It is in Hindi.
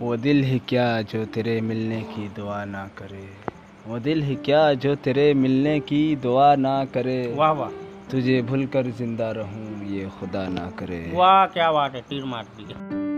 वो दिल ही क्या जो तेरे मिलने की दुआ ना करे? वो दिल ही क्या जो तेरे मिलने की दुआ ना करे? वाह वाह। तुझे भूल कर ज़िंदा रहूँ ये खुदा ना करे। वाह क्या बात है तीर मार दिया